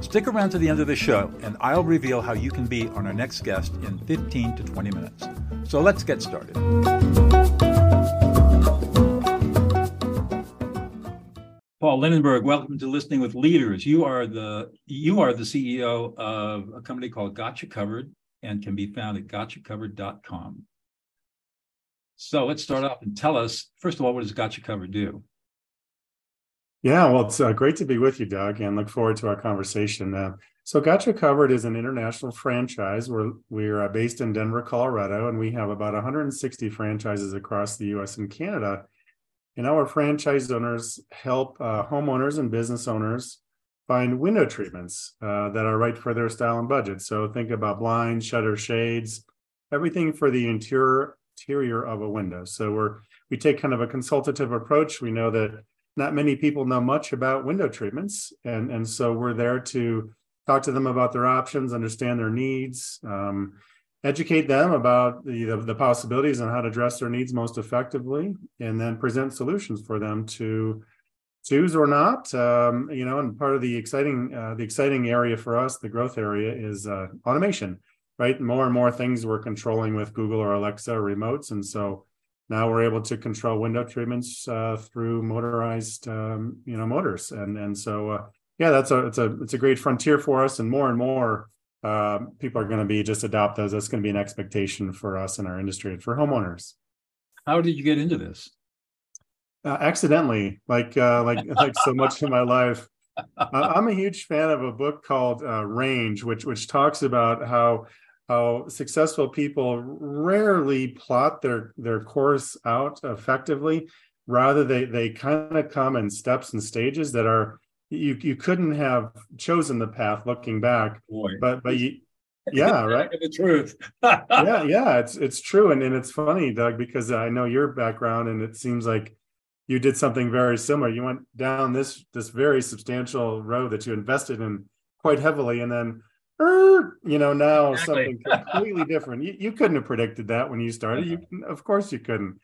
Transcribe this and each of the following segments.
Stick around to the end of the show, and I'll reveal how you can be on our next guest in 15 to 20 minutes. So let's get started. Paul Linenberg, welcome to Listening with Leaders. You are the you are the CEO of a company called Gotcha Covered and can be found at gotchacovered.com. So let's start off and tell us first of all, what does Gotcha Covered do? Yeah, well, it's uh, great to be with you, Doug, and look forward to our conversation. Uh, so, Gotcha Covered is an international franchise. We're we're uh, based in Denver, Colorado, and we have about 160 franchises across the U.S. and Canada. And our franchise owners help uh, homeowners and business owners find window treatments uh, that are right for their style and budget. So, think about blinds, shutter shades, everything for the interior interior of a window. So, we're we take kind of a consultative approach. We know that not many people know much about window treatments, and and so we're there to talk to them about their options, understand their needs, um, educate them about the, the, the possibilities and how to address their needs most effectively, and then present solutions for them to choose or not. Um, you know, and part of the exciting uh, the exciting area for us, the growth area, is uh, automation. Right, more and more things we're controlling with Google or Alexa or remotes, and so now we're able to control window treatments uh, through motorized um, you know motors. And and so uh, yeah that's a it's a it's a great frontier for us. And more and more uh, people are going to be just adopt those. That's going to be an expectation for us in our industry and for homeowners. How did you get into this? Uh, accidentally. Like uh, like like so much in my life. I'm a huge fan of a book called uh, range which which talks about how how successful people rarely plot their their course out effectively. Rather they they kind of come in steps and stages that are you you couldn't have chosen the path looking back Boy. but but you yeah right. The truth. Yeah yeah it's it's true. And, and it's funny doug because i know your background and it seems like you did something very similar. You went down this this very substantial road that you invested in quite heavily. And then you know, now exactly. something completely different. You, you couldn't have predicted that when you started. You, of course, you couldn't.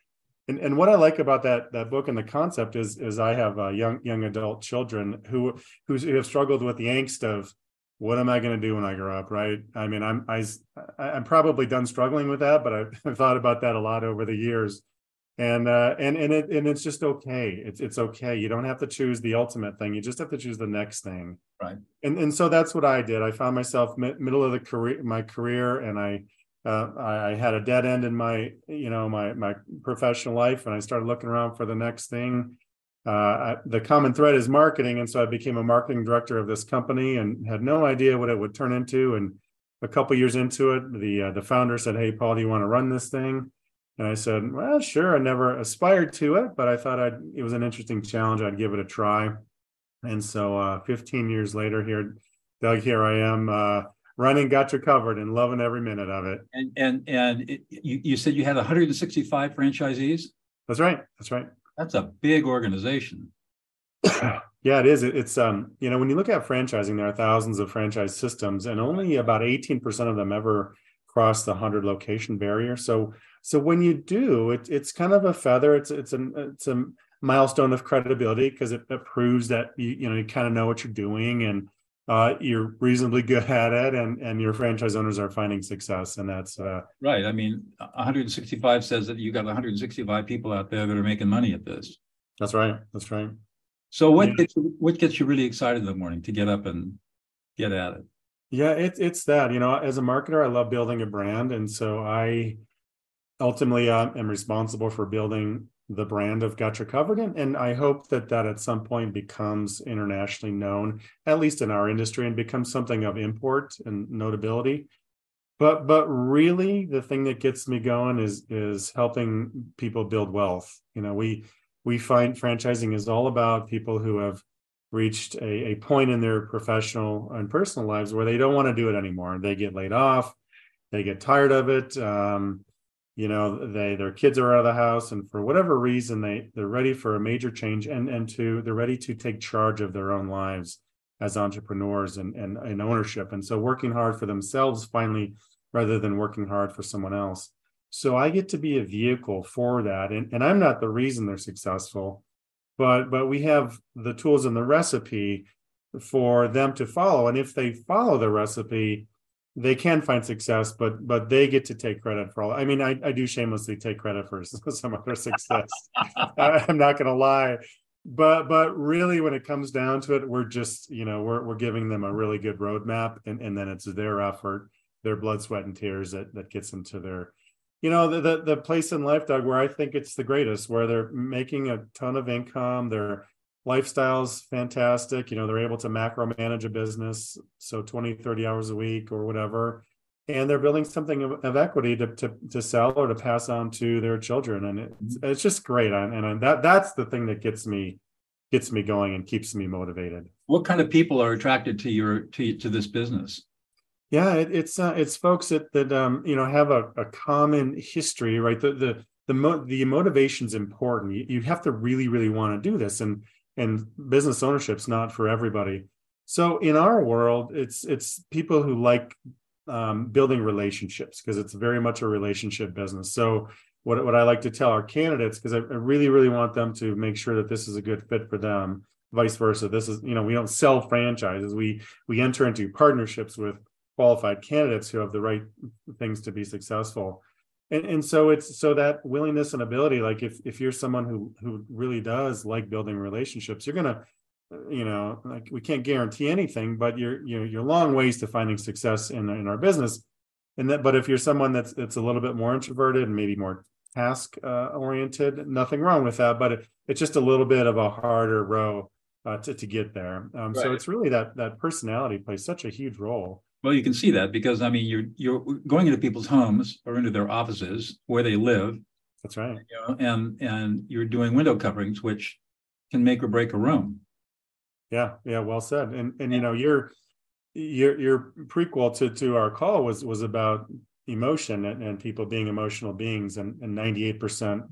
And, and what I like about that that book and the concept is is I have uh, young young adult children who who have struggled with the angst of what am I going to do when I grow up, right? I mean, I'm I, I'm probably done struggling with that, but I've, I've thought about that a lot over the years and uh, and and it and it's just okay. It's it's okay. You don't have to choose the ultimate thing. You just have to choose the next thing. Right. And and so that's what I did. I found myself mi- middle of the career, my career, and I. Uh, I, I had a dead end in my, you know, my my professional life, and I started looking around for the next thing. Uh, I, the common thread is marketing, and so I became a marketing director of this company, and had no idea what it would turn into. And a couple years into it, the uh, the founder said, "Hey, Paul, do you want to run this thing?" And I said, well, sure. I never aspired to it, but I thought I'd, it was an interesting challenge. I'd give it a try. And so uh, 15 years later here, Doug, here I am uh, running Gotcha Covered and loving every minute of it. And, and, and it, you, you said you had 165 franchisees? That's right. That's right. That's a big organization. yeah, it is. It's, um, you know, when you look at franchising, there are thousands of franchise systems and only about 18% of them ever cross the 100 location barrier. So so when you do, it, it's kind of a feather. It's it's a it's a milestone of credibility because it, it, proves that you you know you kind of know what you're doing and uh, you're reasonably good at it, and and your franchise owners are finding success, and that's uh, right. I mean, 165 says that you got 165 people out there that are making money at this. That's right. That's right. So what yeah. gets you, what gets you really excited in the morning to get up and get at it? Yeah, it's it's that you know, as a marketer, I love building a brand, and so I ultimately uh, am responsible for building the brand of Gotcha Covered, and, and I hope that that at some point becomes internationally known, at least in our industry, and becomes something of import and notability. But but really, the thing that gets me going is is helping people build wealth. You know, we we find franchising is all about people who have reached a, a point in their professional and personal lives where they don't want to do it anymore. They get laid off, they get tired of it. Um, you know, they their kids are out of the house, and for whatever reason, they they're ready for a major change, and and to they're ready to take charge of their own lives as entrepreneurs and and, and ownership. And so, working hard for themselves finally, rather than working hard for someone else. So I get to be a vehicle for that, and and I'm not the reason they're successful but but we have the tools and the recipe for them to follow and if they follow the recipe they can find success but but they get to take credit for all i mean i, I do shamelessly take credit for some of their success i'm not going to lie. But but really when it comes down to it we're just you know we're, we're giving them a really good roadmap and, and then it's their effort their blood sweat and tears that that gets them to their you know the, the, the place in life doug where i think it's the greatest where they're making a ton of income their lifestyle's fantastic you know they're able to macro manage a business so 20 30 hours a week or whatever and they're building something of, of equity to, to, to sell or to pass on to their children and it's, mm-hmm. it's just great and, and that that's the thing that gets me gets me going and keeps me motivated what kind of people are attracted to your to, to this business yeah, it, it's uh, it's folks that that um, you know have a, a common history, right? The the the mo- the motivation's important. You, you have to really really want to do this, and and business ownership's not for everybody. So in our world, it's it's people who like um, building relationships because it's very much a relationship business. So what what I like to tell our candidates because I, I really really want them to make sure that this is a good fit for them. Vice versa, this is you know we don't sell franchises. We we enter into partnerships with qualified candidates who have the right things to be successful and, and so it's so that willingness and ability like if if you're someone who who really does like building relationships you're gonna you know like we can't guarantee anything but you're you know you're long ways to finding success in in our business. And that but if you're someone that's that's a little bit more introverted and maybe more task uh, oriented nothing wrong with that but it, it's just a little bit of a harder row uh, to, to get there. Um, right. so it's really that that personality plays such a huge role well, you can see that because I mean, you're you're going into people's homes or into their offices where they live. That's right. You know, and and you're doing window coverings, which can make or break a room. Yeah, yeah, well said. And and you know, your your your prequel to to our call was was about emotion and, and people being emotional beings and and 98%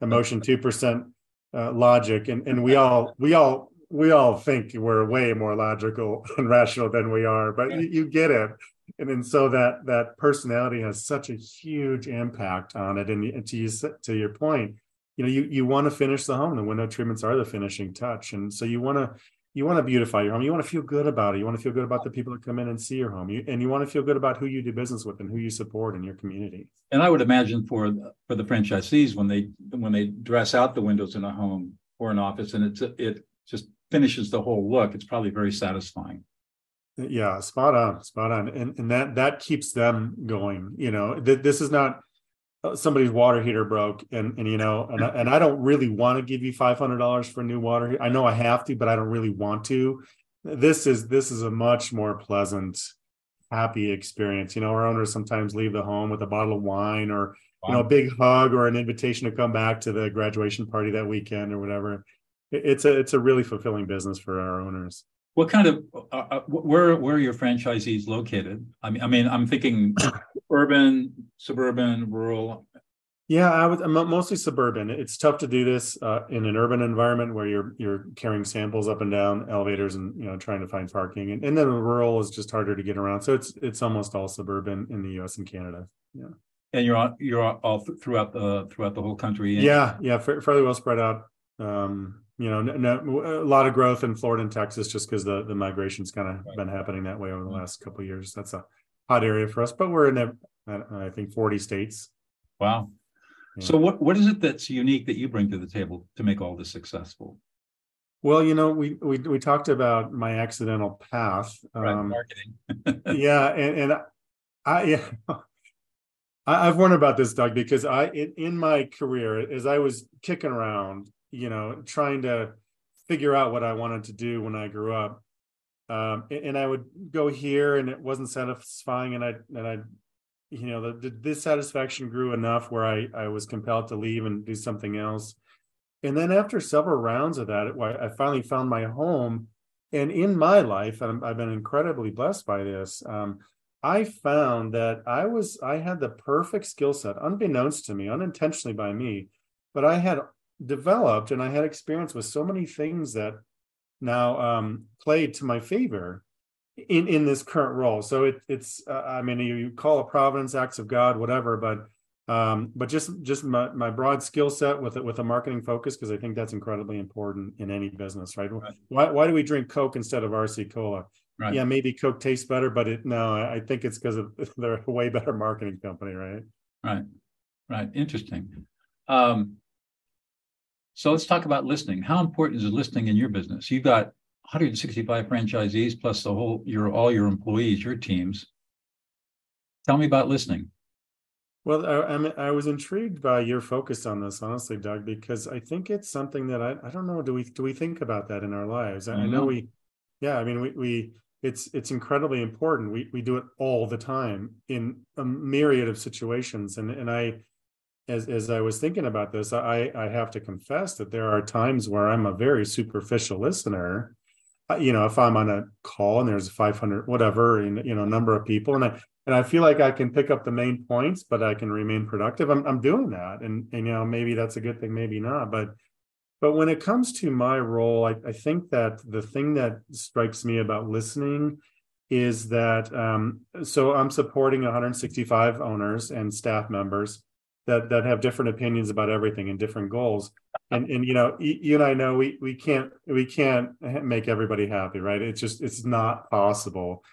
emotion 2% uh, logic and and we all we all we all think we're way more logical and rational than we are, but you, you, get it. And then so that that personality has such a huge impact on it. And, and to you, to your point, you know, you you want to finish the home. The window treatments are the finishing touch, and so you want to you want to beautify your home. You want to feel good about it. You want to feel good about the people that come in and see your home. You, and you want to feel good about who you do business with and who you support in your community. And I would imagine for for the franchisees when they when they dress out the windows in a home or an office, and it's it just finishes the whole look, it's probably very satisfying. Yeah, spot on, spot on, and and that that keeps them going. You know, th- this is not uh, somebody's water heater broke, and and you know, and I, and I don't really want to give you five hundred dollars for a new water. I know I have to, but I don't really want to. This is this is a much more pleasant, happy experience. You know, our owners sometimes leave the home with a bottle of wine or wow. you know a big hug or an invitation to come back to the graduation party that weekend or whatever it's a it's a really fulfilling business for our owners. What kind of uh, uh where where are your franchisees located? I mean, I mean, I'm thinking urban, suburban, rural. Yeah, I was mostly suburban. It's tough to do this uh, in an urban environment where you're you're carrying samples up and down elevators and you know trying to find parking, and, and then rural is just harder to get around. So it's it's almost all suburban in the U.S. and Canada. Yeah, and you're all, you're all throughout the throughout the whole country. Yeah, yeah, fairly well spread out. Um, you know, no, a lot of growth in Florida and Texas just because the the migration's kind of right. been happening that way over the last couple of years. That's a hot area for us, but we're in I think 40 states. Wow. Yeah. So what what is it that's unique that you bring to the table to make all this successful? Well, you know, we we we talked about my accidental path. Right, um, marketing. yeah, and and I yeah. I, I've wondered about this, Doug, because I in, in my career, as I was kicking around, you know, trying to figure out what I wanted to do when I grew up. Um, and I would go here and it wasn't satisfying. And I, and I, you know, the, the dissatisfaction grew enough where I, I was compelled to leave and do something else. And then after several rounds of that, I finally found my home and in my life, and I've been incredibly blessed by this. Um, I found that I was I had the perfect skill set, unbeknownst to me, unintentionally by me, but I had developed and I had experience with so many things that now um, played to my favor in in this current role. So it, it's uh, I mean you, you call it providence, acts of God, whatever, but um, but just just my, my broad skill set with it with a marketing focus because I think that's incredibly important in any business, right? right? Why why do we drink Coke instead of RC Cola? Right. Yeah, maybe Coke tastes better, but it no, I think it's because they're a way better marketing company, right? Right, right. Interesting. Um, so let's talk about listening. How important is listening in your business? You've got 165 franchisees plus the whole your all your employees, your teams. Tell me about listening. Well, I, I, was intrigued by your focus on this, honestly, Doug, because I think it's something that I, I don't know. Do we do we think about that in our lives? Mm-hmm. I know we, yeah. I mean, we we it's it's incredibly important. We we do it all the time in a myriad of situations, and and I, as as I was thinking about this, I I have to confess that there are times where I'm a very superficial listener, you know if i'm on a call and there's 500 whatever and you know number of people and i and i feel like i can pick up the main points but i can remain productive i'm, I'm doing that. And, and you know maybe that's a good thing maybe not but but when it comes to my role I, I think that the thing that strikes me about listening is that um, so i'm supporting 165 owners and staff members that that have different opinions about everything and different goals. And and you know you and i know we we can't we can't make everybody happy right? It's just it's not possible.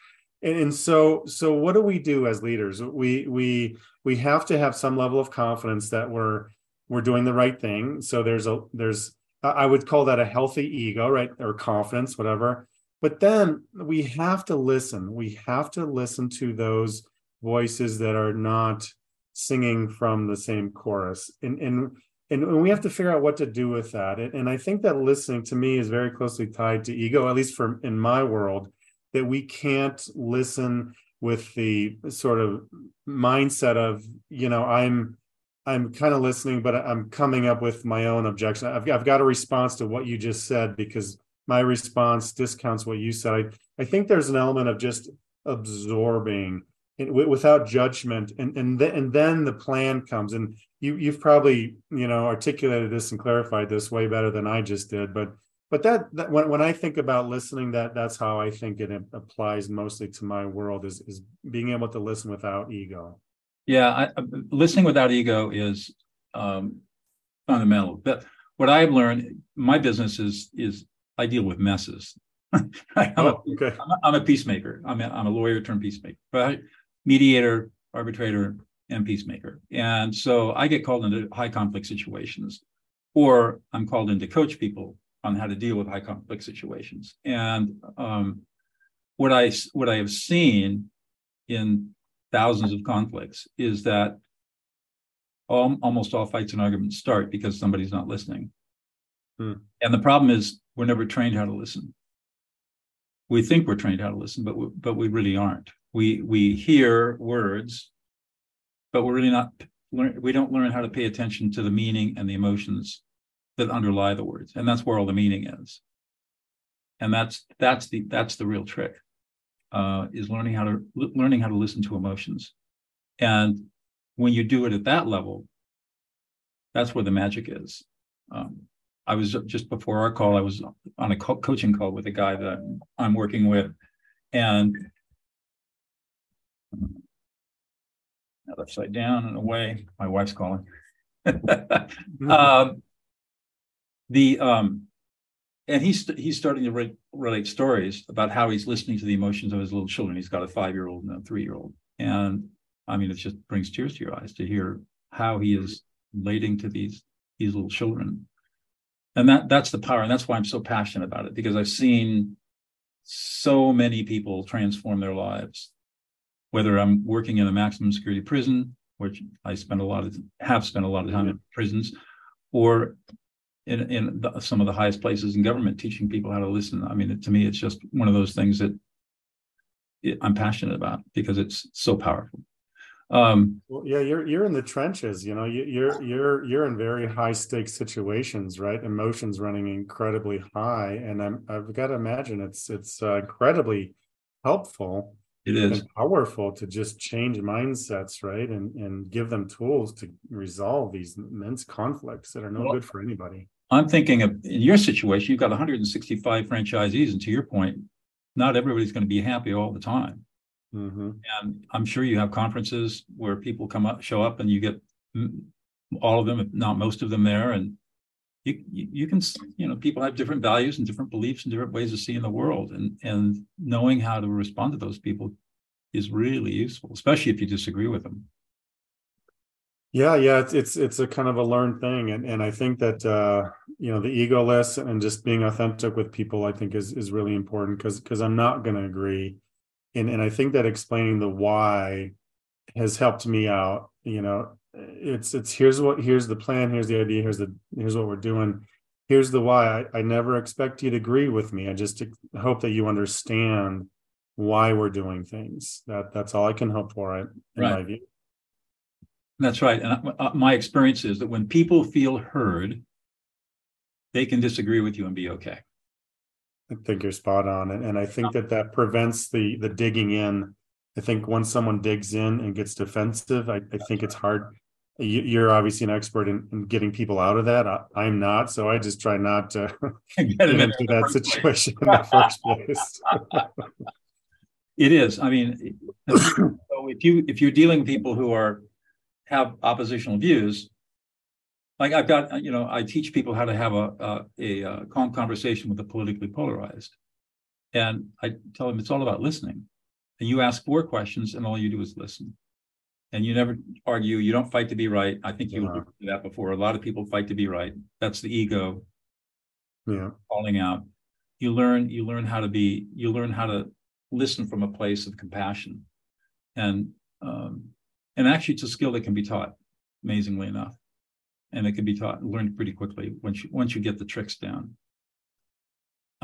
And, and so so what do we do as leaders? We we we have to have some level of confidence that we're we're doing the right thing. So there's a there's i would call that a healthy ego right? Or confidence whatever. But then we have to listen. We have to listen to those voices that are not singing from the same chorus. And and and we have to figure out what to do with that. And i think that listening to me is very closely tied to ego at least for in my world that we can't listen with the sort of mindset of you know i'm i'm kind of listening but i'm coming up with my own objection. I've, I've got a response to what you just said because my response discounts what you said. I, I think there's an element of just absorbing without judgment and and, th- and then the plan comes. And you you've probably you know articulated this and clarified this way better than i just did but but that, that when, when i think about listening that that's how i think it applies mostly to my world is is being able to listen without ego. Yeah I, listening without ego is um, fundamental. But what i've learned my business is is i deal with messes. I'm, oh, a, okay. I'm, a, I'm a peacemaker. I'm a, I'm a lawyer turned peacemaker. But mediator, arbitrator, and peacemaker. And so I get called into high conflict situations, or I'm called in to coach people on how to deal with high conflict situations. And um, what I what I have seen in thousands of conflicts is that all, almost all fights and arguments start because somebody's not listening. Hmm. And the problem is we're never trained how to listen. We think we're trained how to listen, but we, but we really aren't. We we hear words but we're really not we don't learn how to pay attention to the meaning and the emotions that underlie the words. And that's where all the meaning is. And that's that's the that's the real trick uh, is learning how to learning how to listen to emotions. And when you do it at that level that's where the magic is. Um, i was just before our call i was on a co- coaching call with a guy that i'm working with and upside down and away. My wife's calling. um, the um, and he's he's starting to re- relate stories about how he's listening to the emotions of his little children. He's got a five year old and a three year old, and I mean, it just brings tears to your eyes to hear how he is relating to these these little children, and that that's the power, and that's why I'm so passionate about it because I've seen so many people transform their lives whether I'm working in a maximum security prison, which I spend a lot of have spent a lot of time in prisons, or in, in the, some of the highest places in government teaching people how to listen. I mean, to me, it's just one of those things that it, I'm passionate about because it's so powerful. Um, well, yeah, you're you're in the trenches. You know, you, you're you're you're in very high stakes situations, right? Emotions running incredibly high, and I'm I've got to imagine it's it's uh, incredibly helpful. It is powerful to just change mindsets, right, and and give them tools to resolve these immense conflicts that are no well, good for anybody. I'm thinking of in your situation, you've got 165 franchisees, and to your point, not everybody's going to be happy all the time. Mm-hmm. And I'm sure you have conferences where people come up, show up, and you get all of them, if not most of them, there. And you, you, you can, you know, people have different values and different beliefs and different ways of seeing the world, and and knowing how to respond to those people is really useful, especially if you disagree with them. Yeah, yeah, it's it's it's a kind of a learned thing, and and I think that uh, you know the egoless and just being authentic with people, I think is is really important because because I'm not going to agree and and I think that explaining the why has helped me out. You know, it's it's here's what here's the plan, here's the idea, here's the here's what we're doing, here's the why. I, I never expect you to agree with me. I just hope that you understand why we're doing things. That that's all I can hope for. In right. my view. That's right. And my experience is that when people feel heard, they can disagree with you and be okay. I think you're spot on, and, and I think that that prevents the the digging in. I think once someone digs in and gets defensive, I, I think it's hard. You, are obviously an expert in, in, getting people out of that. I, am not, so I just try not to get into that situation in the first place. it is. I mean, so if you if you're dealing with people who are have oppositional views, like I've got, you know, I teach people how to have a, a, a, calm conversation with the politically polarized. And I tell them it's all about listening. And you ask four questions, and all you do is listen. And you never argue. You don't fight to be right. I think you uh-huh. that before. A lot of people fight to be right. That's the ego. Yeah. Falling out. You learn. You learn how to be. You learn how to listen from a place of compassion, and um, and actually, it's a skill that can be taught. Amazingly enough and it can be taught and learned pretty quickly once you once you get the tricks down.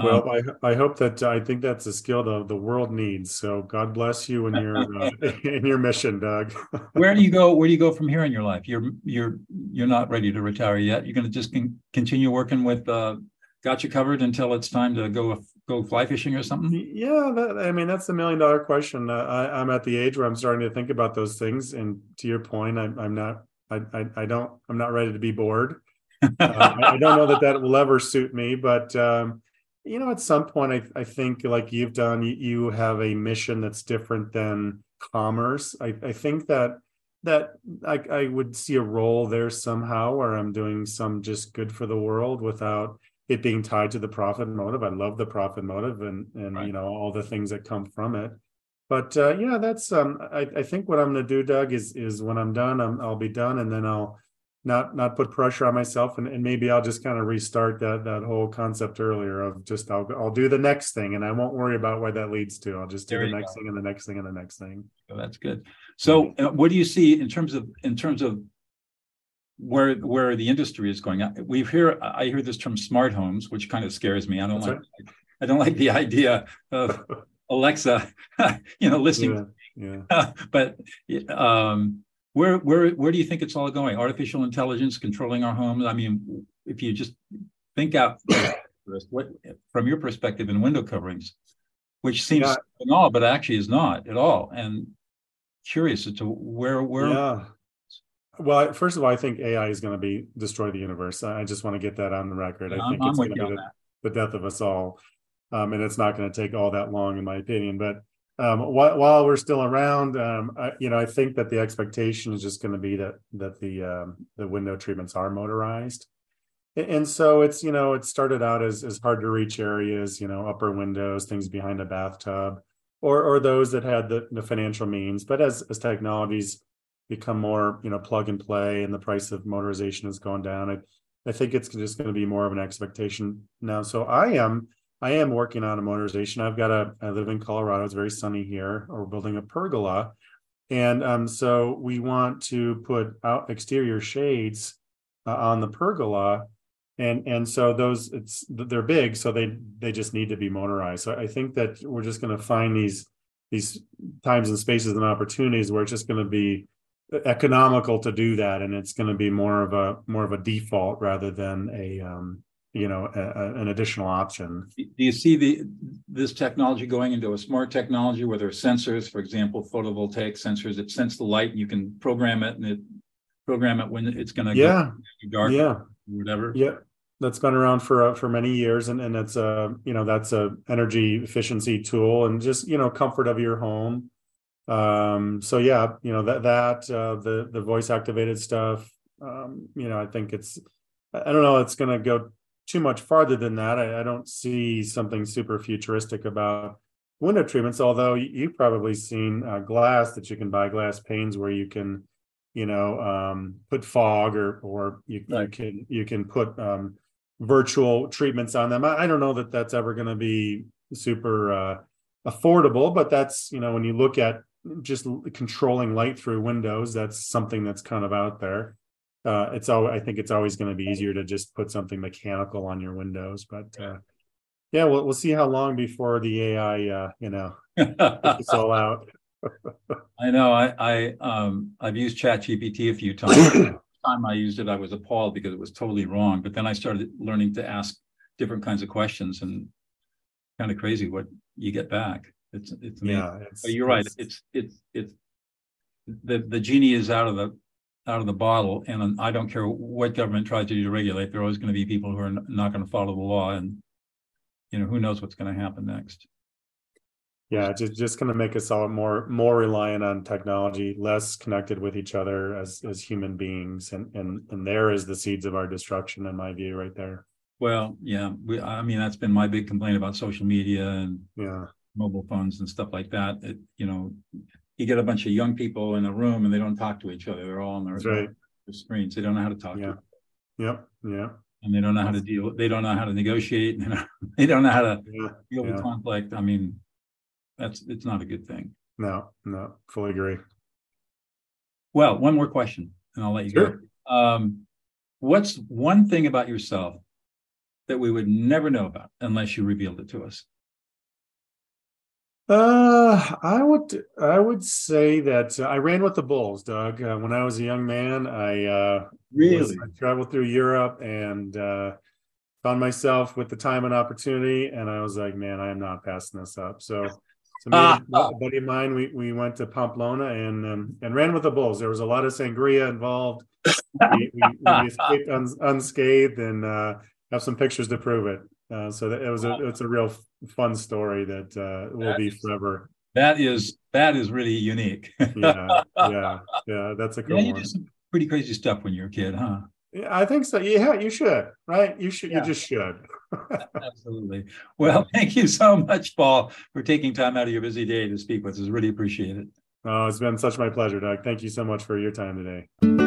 Well, um, I I hope that uh, I think that's a skill the the world needs. So God bless you in your uh, in your mission, Doug. where do you go? Where do you go from here in your life? You're you're you're not ready to retire yet. You're going to just con- continue working with uh, Gotcha Covered until it's time to go go fly fishing or something. Yeah, that, I mean that's the million dollar question. Uh, I, I'm at the age where I'm starting to think about those things. And to your point, I'm I'm not I, I, I don't, I'm not ready to be bored. uh, I, I, don't know that that will ever suit me, but um, you know, at some point, I, I think like you've done, you, you have a mission that's different than commerce. I, I think that that I, I would see a role there somehow where I'm doing some just good for the world without it being tied to the profit motive. I love the profit motive and and right. you know all the things that come from it but uh, yeah, that's um, I, I think what I'm going to do, Doug, is is when I'm done, i will be done, and then I'll not not put pressure on myself, and, and maybe I'll just kind of restart that that whole concept earlier of just I'll I'll do the next thing, and I won't worry about what that leads to. I'll just do there the next go. thing and the next thing and the next thing. Oh, that's good. So, uh, what do you see in terms of in terms of where where the industry is going? We hear I hear this term smart homes, which kind of scares me. I don't that's like right. I don't like the idea of Alexa, you know, listening. Yeah, yeah. but um, where where where do you think it's all going? Artificial intelligence controlling our homes. I mean, if you just think out what from your perspective in window coverings, which seems yeah. all, but actually is not at all. And curious as to where where. Yeah. Well, first of all, I think AI is going to be destroy the universe. I just want to get that on the record. I think I'm, it's going to be the, the death of us all um, and it's not going to take all that long, in my opinion. But um, while, while we're still around, um, I, you know, I think that the expectation is just going to be that that the um, the window treatments are motorized, and so it's you know it started out as as hard to reach areas, you know, upper windows, things behind a bathtub, or or those that had the, the financial means. But as as technologies become more you know plug and play, and the price of motorization has gone down, I I think it's just going to be more of an expectation now. So I am I am working on a motorization. I've got a, I live in Colorado. It's very sunny here. We're building a pergola. And um, so we want to put out exterior shades uh, on the pergola. And, and so those it's they're big so they they just need to be motorized so i think that we're just going to find these these times and spaces and opportunities where it's just going to be economical to do that, and it's going to be more of a more of a default rather than a um, you know a, a, an additional option. Do you see the this technology going into a smart technology where there are sensors, for example, photovoltaic sensors that sense the light and you can program it and it program it when it's going to yeah dark, yeah whatever. Yeah, that's been around for uh, for many years, and and it's a you know that's a energy efficiency tool, and just you know comfort of your home. Um, so yeah, you know that that uh, the the voice activated stuff. Um, you know, I think it's I don't know, it's going to go too much farther than that. I, I, don't see something super futuristic about window treatments. Although you've probably seen uh, glass that you can buy glass panes where you can you know um, put fog or or you, right. you can you can put um, virtual treatments on them. I, I, don't know that that's ever going to be super uh, affordable, but that's you know when you look at just controlling light through windows, that's something that's kind of out there. Uh, it's all I think it's always going to be easier to just put something mechanical on your windows, but uh, yeah, we'll we'll see how long before the AI uh, you know it's all out. I know. I, I um I've used ChatGPT a few times. time I used it, I was appalled because it was totally wrong. But then I started learning to ask different kinds of questions, and kind of crazy what you get back. It's it's amazing. Yeah, it's, but you're right. It's, it's it's it's the the genie is out of the out of the bottle, and I don't care what government tries to do to regulate. There are always going to be people who are not going to follow the law, and you know who knows what's going to happen next yeah just just going to make us all more more reliant on technology less connected with each other as as human beings and and and there is the seeds of our destruction in my view right there well yeah we, i mean that's been my big complaint about social media and yeah mobile phones and stuff like that it, you know you get a bunch of young people in a room and they don't talk to each other they're all on their, right. their screens they don't know how to talk yeah to yep yeah and they don't know how to deal they don't know how to negotiate they don't know how to yeah. deal with conflict i mean that's it's not a good thing. No, no, fully agree. Well, one more question, and I'll let you sure. go. Um, what's one thing about yourself that we would never know about unless you revealed it to us? Uh, I would I would say that uh, I ran with the bulls, Doug. Uh, when I was a young man, I uh, really was, I traveled through Europe and uh, found myself with the time and opportunity, and I was like, man, I am not passing this up. So so me uh, a buddy of mine, we, we went to Pamplona and um, and ran with the bulls. There was a lot of sangria involved. we, we, we, escaped uns, unscathed and uh, have some pictures to prove it. Uh, so that, it was a it's a real fun story that uh, will that be is, forever. That is that is really unique. yeah, yeah, yeah. That's a cool yeah, you one. did some pretty crazy stuff when you were a kid, huh? Yeah, I think so. Yeah, you should. Right? You should. Yeah. You just should. Absolutely. Well, thank you so much, Paul, for taking time out of your busy day to speak with us. Really appreciate it. Oh, it's been such my pleasure, Doug. Thank you so much for your time today.